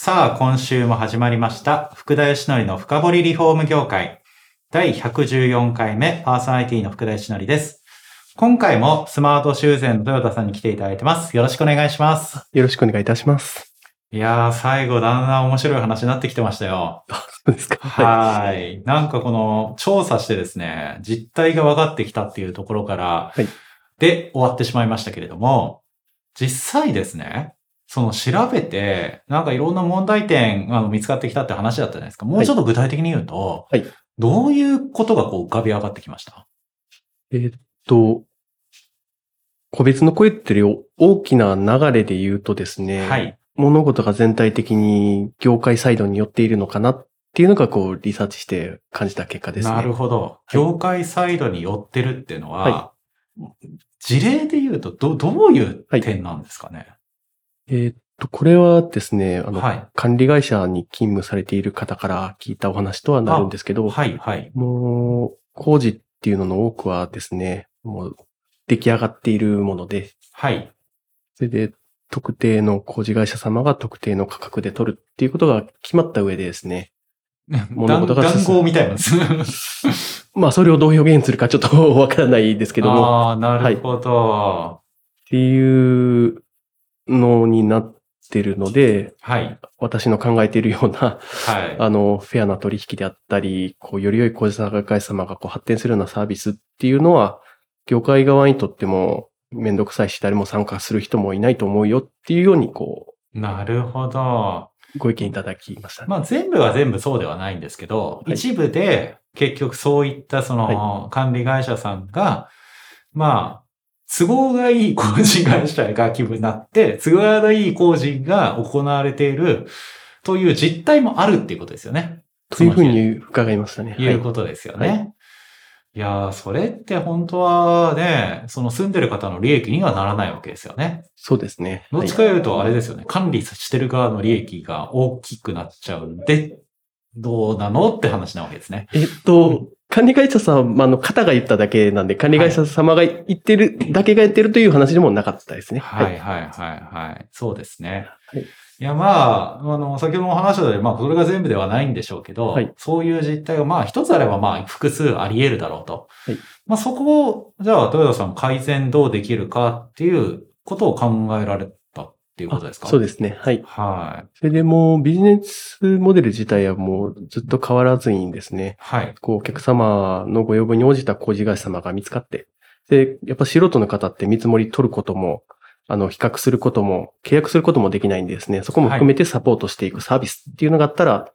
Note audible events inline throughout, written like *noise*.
さあ今週も始まりました福田義則の深掘りリフォーム業界。第114回目パーソナリティの福田義則です。今回もスマート修繕の豊田さんに来ていただいてます。よろしくお願いします。よろしくお願いいたします。いやー最後だんだん面白い話になってきてましたよ。そうですか。はい。なんかこの調査してですね、実態が分かってきたっていうところから、はい。で終わってしまいましたけれども、実際ですね、その調べて、なんかいろんな問題点あの見つかってきたって話だったじゃないですか。もうちょっと具体的に言うと、はいどういうことがこう浮かび上がってきました？えーっと、個別の声っていうより大きな流れで言うとですね、はい。物事が全体的に業界サイドに寄っているのかなっていうのがこうリサーチして感じた結果ですね。なるほど。業界サイドに寄ってるっていうのは、事例で言うとど、どういう点なんですかね、えーっと、これはですね、あの、はい管理会社に勤務されている方から聞いたお話とはなるんですけど、はい、はい。もう、工事っていうのの多くはですね、もう出来上がっているもので、はい。それで、特定の工事会社様が特定の価格で取るっていうことが決まった上でですね。*laughs* 物事が談合みたいなんです。*laughs* まあ、それをどう表現するかちょっとわからないですけども、ああ、なるほど。っていうのになってるので、はい。私の考えているような、はい。あの、フェアな取引であったり、こう、より良い工事会社様がこう発展するようなサービスっていうのは、業界側にとってもめんどくさいし、誰も参加する人もいないと思うよっていうように、こなるほど。う、ご意見いただきましたね。まあ全部は全部そうではないんですけど、はい一部で結局そういったその管理会社さんが、まあ、都合がいい工事会社が気分になって、*laughs* 都合がいい工事が行われているという実態もあるっていうことですよね。というふうに伺いましたね。いうことですよね。、はいやー、それって本当はね、その住んでる方の利益にはならないわけですよね。そうですね。どっちかというとあれですよね、管理してる側の利益が大きくなっちゃうんで、どうなのって話なわけですね。えっと、管理会社様の方が言っただけなんで、管理会社様が言ってる、だけが言ってるという話でもなかったですね。はいはいはいはい。そうですね。はいいや、まあ、あの、先ほども話したように、まあ、それが全部ではないんでしょうけど、はいそういう実態が、まあ、一つあれば、まあ、複数あり得るだろうと。はいまあ、そこを、じゃあ、豊田さん改善どうできるかっていうことを考えられたっていうことですか？そうですね。はい。はい。それでもうビジネスモデル自体はもうずっと変わらずにですね、はい。こうお客様のご要望に応じた工事会社様が見つかって、で、やっぱ素人の方って見積もり取ることも、あの、比較することも、契約することもできないんでですね、そこも含めてサポートしていくサービスっていうのがあったら、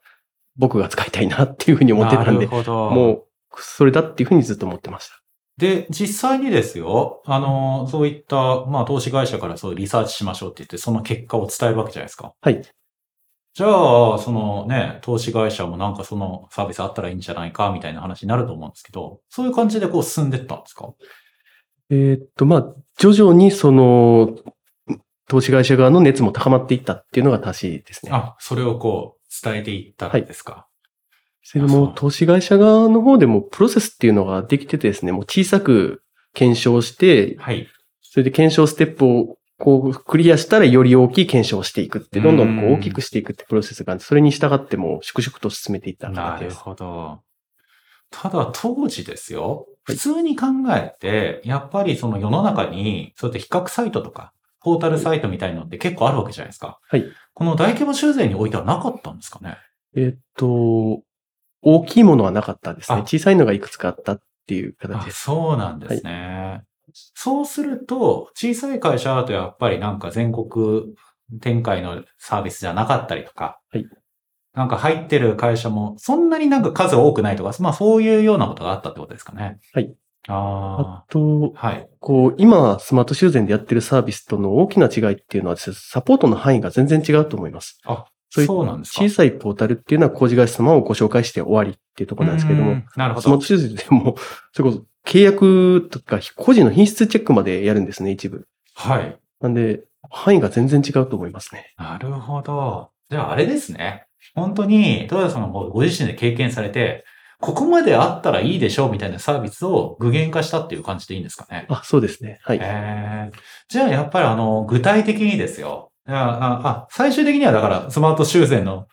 僕が使いたいなっていうふうに思ってたんで、なるほど。もう、それだっていうふうにずっと思ってました。で、実際にですよ、あの、そういった、まあ、投資会社からそういうリサーチしましょうって言って、その結果を伝えるわけじゃないですか。はい。じゃあ、そのね、投資会社もなんかそのサービスあったらいいんじゃないか、みたいな話になると思うんですけど、そういう感じでこう進んでったんですか？えーっと、まあ、徐々にその、投資会社側の熱も高まっていったっていうのが正しいですね。あ、それをこう、伝えていったんですか？それでも投資会社側の方でもプロセスっていうのができててですね、もう小さく検証して、はい。それで検証ステップをこうクリアしたらより大きい検証をしていくって、どんどんこううん大きくしていくってプロセスがあって、それに従っても粛々と進めていったなる形です。ほど。ただ当時ですよ、はい普通に考えて、やっぱりその世の中に、そうやって比較サイトとか、ポータルサイトみたいのって結構あるわけじゃないですか。はい。この大規模修繕においてはなかったんですかね？えーっと、大きいものはなかったですねあ。小さいのがいくつかあったっていう形あです。そうなんですね。そうすると、小さい会社だとやっぱりなんか全国展開のサービスじゃなかったりとか、はいなんか入ってる会社もそんなになんか数多くないとか、まあそういうようなことがあったってことですかね。はい。ああと、あ。はい。こう、今、スマート修繕でやってるサービスとの大きな違いっていうのはね、サポートの範囲が全然違うと思います。あ、そういうそうなんですか？小さいポータルっていうのは工事会社様をご紹介して終わりっていうところなんですけどもうん、なるほどスマート。手術でも、それこそ契約とか個人の品質チェックまでやるんですね、一部。はい。なんで、範囲が全然違うと思いますね。なるほど。じゃああれですね。本当に、豊田さんもご自身で経験されて、ここまであったらいいでしょうみたいなサービスを具現化したっていう感じでいいんですかね？あ、そうですね。はい。えー、じゃあやっぱりあの、具体的にですよ。あああ最終的にはだからスマート修繕の、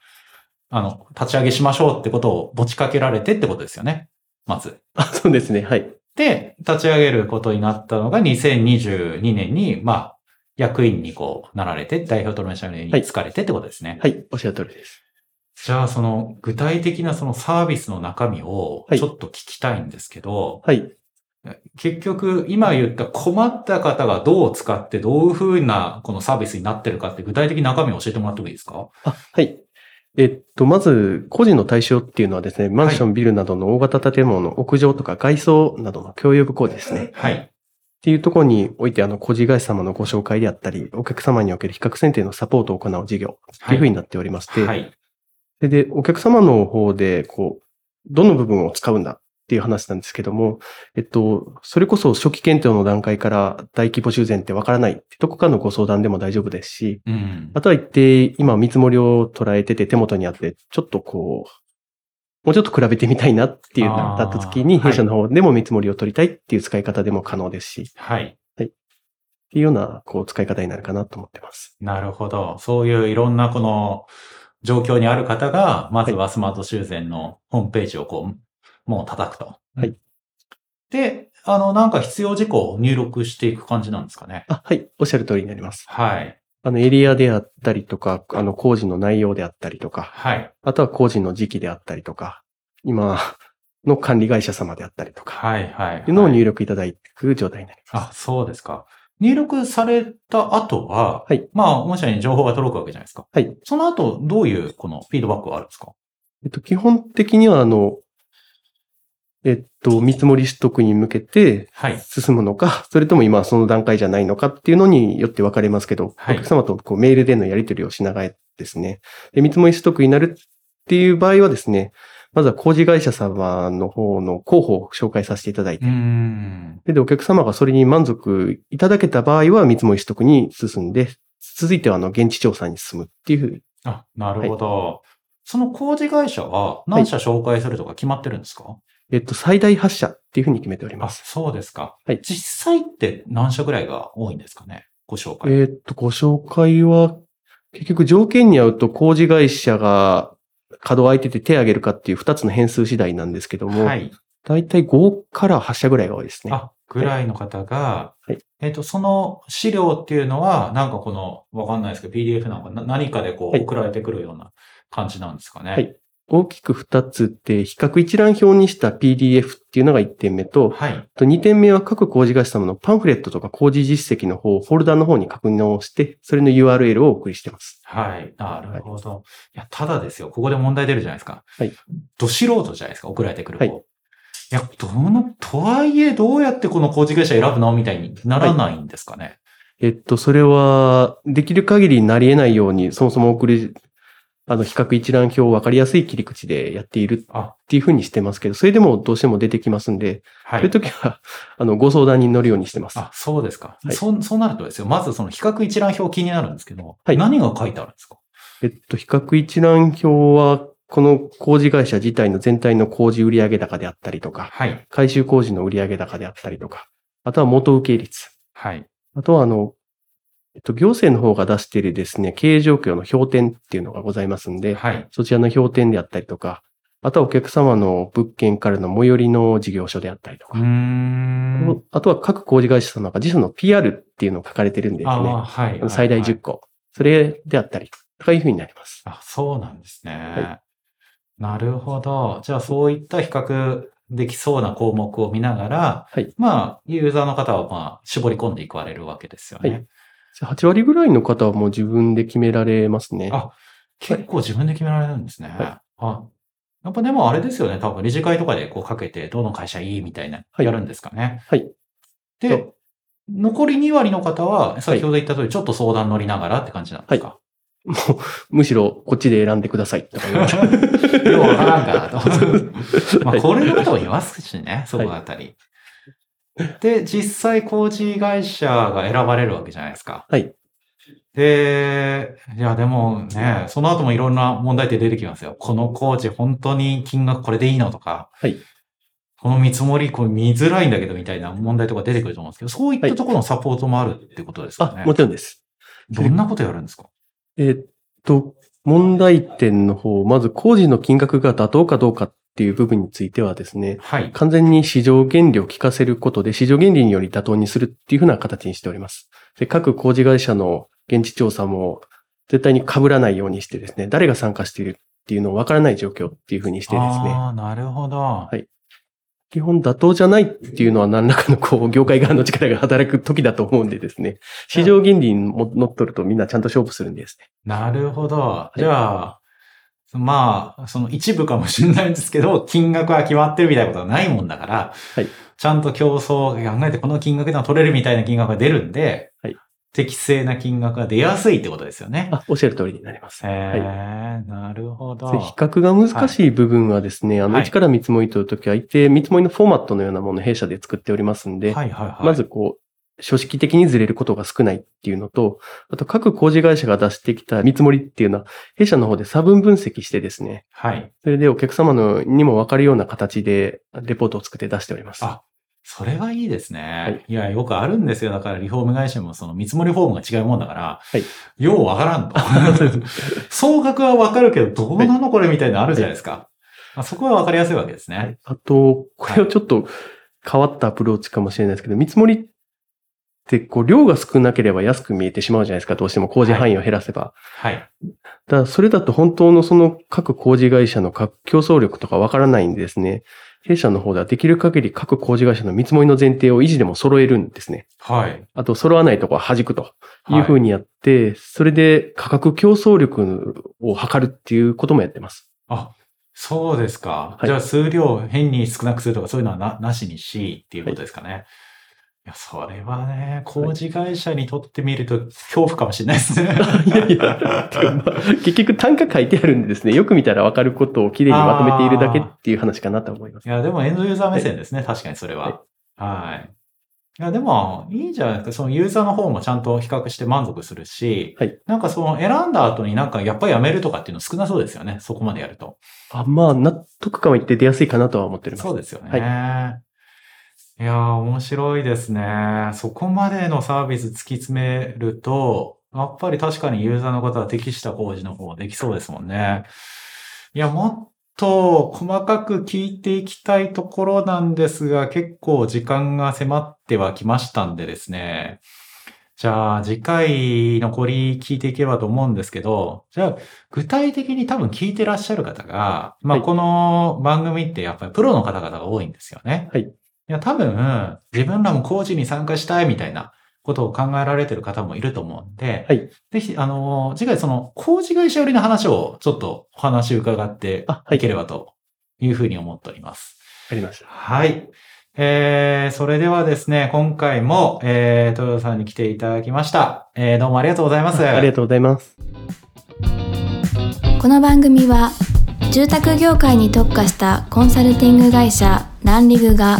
あの、立ち上げしましょうってことを持ちかけられてってことですよね。まず。あ、そうですね。はい。で、立ち上げることになったのが2022年に、まあ、役員にこうなられて、代表取締役に就かれてってことですね。はい。おっしゃる通りです。じゃあ、その具体的なそのサービスの中身をはいちょっと聞きたいんですけど、はい。結局今言った困った方がどう使ってどういうふうなこのサービスになってるかって具体的な中身を教えてもらってもいいですか？あ、はい。えっと、まず、個人の対象っていうのはですね、マンション、ビルなどの大型建物の屋上とか外装などの共有部工事ですね。はい。っていうところにおいて、あの、個人会社様のご紹介であったり、お客様における比較選定のサポートを行う事業っていうふうになっておりまして、はい。でで、お客様の方で、こう、どの部分を使うんだっていう話なんですけども、えっと、それこそ初期検討の段階から大規模修繕ってわからないってどこかのご相談でも大丈夫ですし、うん。あとは一定今見積もりを捉えてて手元にあって、ちょっとこう、もうちょっと比べてみたいなっていうなった時に、弊社の方でも見積もりを取りたいっていう使い方でも可能ですし、はい。っていうような、こう、使い方になるかなと思ってます。なるほど。そういういろんなこの状況にある方が、まずはスマート修繕のホームページをこう、もう叩くと。はい。で、あの、なんか必要事項を入力していく感じなんですかね。あ、はい。おっしゃる通りになります。はい。あの、エリアであったりとか、あの、工事の内容であったりとか、はい。あとは工事の時期であったりとか、今の管理会社様であったりとか、はい。はい。いうのをはい入力いただいていく状態になります。あ、そうですか。入力された後は、はい。まあ、御社に情報が届くわけじゃないですか。はい。その後、どういうこのフィードバックがあるんですか？えっと、基本的には、あの、えっと、見積もり取得に向けてはい。進むのか、それとも今はその段階じゃないのかっていうのによって分かれますけど、はいお客様とこうメールでのやり取りをしながらですね、で見積もり取得になるっていう場合はですね、まずは工事会社様の方の候補を紹介させていただいて。で、お客様がそれに満足いただけた場合は見積もり取得に進んで、続いてはあの現地調査に進むっていう、あ、なるほど。その工事会社は何社紹介するとか決まってるんですか、えっと、最大8社っていうふうに決めておりあ、ます。そうですか。はい実際って何社ぐらいが多いんですかね？ご紹介。えっと、ご紹介は、結局条件に合うと工事会社が稼働空いてて手を挙げるかっていう2つの変数次第なんですけども、はい。だいたい5から8社ぐらいが多いですね。あ、ぐらいの方が、はいえっ、と、その資料っていうのは、なんかこの、わかんないですけど、PDF なんかな何かでこうはい送られてくるような感じなんですかね？はい。大きく2つって、比較一覧表にした PDF っていうのが1点目と、はい。と2点目は各工事会社様のパンフレットとか工事実績の方をフォルダの方に確認をして、それの URL をお送りしてます。はい。なるほど。いや、ただですよ。ここで問題出るじゃないですか。はい。ど素人じゃないですか。送られてくる方。はいいや、どの、とはいえ、どうやってこの工事会社選ぶのみたいにならないんですかね。えっと、それは、できる限りなり得ないように、そもそも送り、あの、比較一覧表を分かりやすい切り口でやっているあ、っていうふうにしてますけど、それでもどうしても出てきますんで、はい。そういう時は、あの、ご相談に乗るようにしてます。あ、そうですか。はいそう、そうなるとですよ。まずその比較一覧表気になるんですけど、はい何が書いてあるんですか？えっと、比較一覧表は、この工事会社自体の全体の工事売上高であったりとか、はい。改修工事の売上高であったりとか、あとは元請け率。はい。あとは、あの、えっと、行政の方が出しているですね、経営状況の評点っていうのがございますんで、はい。そちらの評点であったりとか、あとはお客様の物件からの最寄りの事業所であったりとか。あとは各工事会社様が自社の PR っていうのを書かれてるんですね。はい。はい最大はい10個。それであったり、というふうになります。あ、そうなんですね。はなるほど。じゃあそういった比較できそうな項目を見ながら、はいまあ、ユーザーの方はまあ、絞り込んでいかれるわけですよね。はい8割ぐらいの方はもう自分で決められますね。あ結構自分で決められるんですね。はあ、やっぱでもあれですよね。多分理事会とかでこうかけて、どの会社いいみたいな、はいやるんですかね。はい。でそ、残り2割の方は、先ほど言った通り、ちょっと相談乗りながらって感じなんですか？もう、むしろこっちで選んでくださいとか言われて。*laughs* ようわからんかなと。*laughs* まあ、はいこれのことも言いますしね、そこあたり。で、実際工事会社が選ばれるわけじゃないですか。はい。で、いや、でもね、その後もいろんな問題点出てきますよ。この工事本当に金額これでいいのとか。はい。この見積もり、これ見づらいんだけどみたいな問題とか出てくると思うんですけど、そういったところのサポートもあるってことですかね。あ、もちろんです。どんなことやるんですか？えーっと、問題点の方、まず工事の金額が妥当かどうかっていう部分についてはですね、はい。完全に市場原理を聞かせることで市場原理により妥当にするっていうふうな形にしております。で各工事会社の現地調査も絶対に被らないようにしてですね、誰が参加しているっていうのをわからない状況っていうふうにしてですね、ああ、なるほど。い基本妥当じゃないっていうのは何らかのこう、業界側の力が働く時だと思うんでですね、市場原理にも乗っ取るとみんなちゃんと勝負するんですね。なるほど。じゃあ、まあ、その一部かもしれないんですけど、*laughs* 金額は決まってるみたいなことはないもんだから、はいちゃんと競争を考えてこの金額では取れるみたいな金額が出るんで、はい適正な金額が出やすいってことですよね。あ、おっしゃる通りになります。へはいえ、なるほど。で比較が難しい部分はですね、あの、はい一から見積もり取るときは、一定見積もりのフォーマットのようなものを弊社で作っておりますんで、はいはいはい。まずこう、書式的にずれることが少ないっていうのと、あと各工事会社が出してきた見積もりっていうのは、弊社の方で差分分析してですね、はい。それでお客様のにも分かるような形でレポートを作って出しております。あそれはいいですね。い、や、よくあるんですよ。だからリフォーム会社もその見積もりフォームが違うもんだから、はいようわからんと。*laughs* *laughs* 総額はわかるけど、どうなのこれみたいなのあるじゃないですか。まあそこはわかりやすいわけですね。はいあと、これはちょっと変わったアプローチかもしれないですけど、見積もりってこう量が少なければ安く見えてしまうじゃないですか。どうしても工事範囲を減らせば。はい。だからそれだと本当のその各工事会社の各競争力とかわからないんでですね、弊社の方ではできる限り各工事会社の見積もりの前提を維持でも揃えるんですね。はい。あと揃わないとこは弾くというはいふうにやって、それで価格競争力を測るっていうこともやってます。あ、そうですか。はいじゃあ数量変に少なくするとかそういうのはななしにしっていうことですかね。い、や、それはね、工事会社にとってみると恐怖かもしれないですね。*laughs* いやいや、*laughs* 結局単価書いてあるんでですね、よく見たらわかることをきれいにまとめているだけっていう話かなと思います。いや、でもエンドユーザー目線ですね。確かにそれは。はい。いや、でも、いいんじゃないですか。そのユーザーの方もちゃんと比較して満足するし、はいなんかその選んだ後になんかやっぱりやめるとかっていうの少なそうですよね。そこまでやると。あまあ、納得感は言って出やすいかなとは思っております。そうですよね。い、やー、面白いですね。そこまでのサービス突き詰めると、やっぱり確かにユーザーの方は適した工事の方できそうですもんね。いや、もっと細かく聞いていきたいところなんですが、結構時間が迫ってはきましたんでですね。じゃあ、次回残り聞いていければと思うんですけど、じゃあ、具体的に多分聞いてらっしゃる方が、まあ、はいこの番組ってやっぱりプロの方々が多いんですよね。はい。いや、多分、自分らも工事に参加したいみたいなことを考えられてる方もいると思うんで、はい。ぜひ、あの、次回その工事会社寄りの話をちょっとお話伺っていければというふうに思っております。ありました。はい。えー、それではですね、今回も、えー、豊田さんに来ていただきました。えー、どうもありがとうございます。ありがとうございます。この番組は住宅業界に特化したコンサルティング会社ランリグが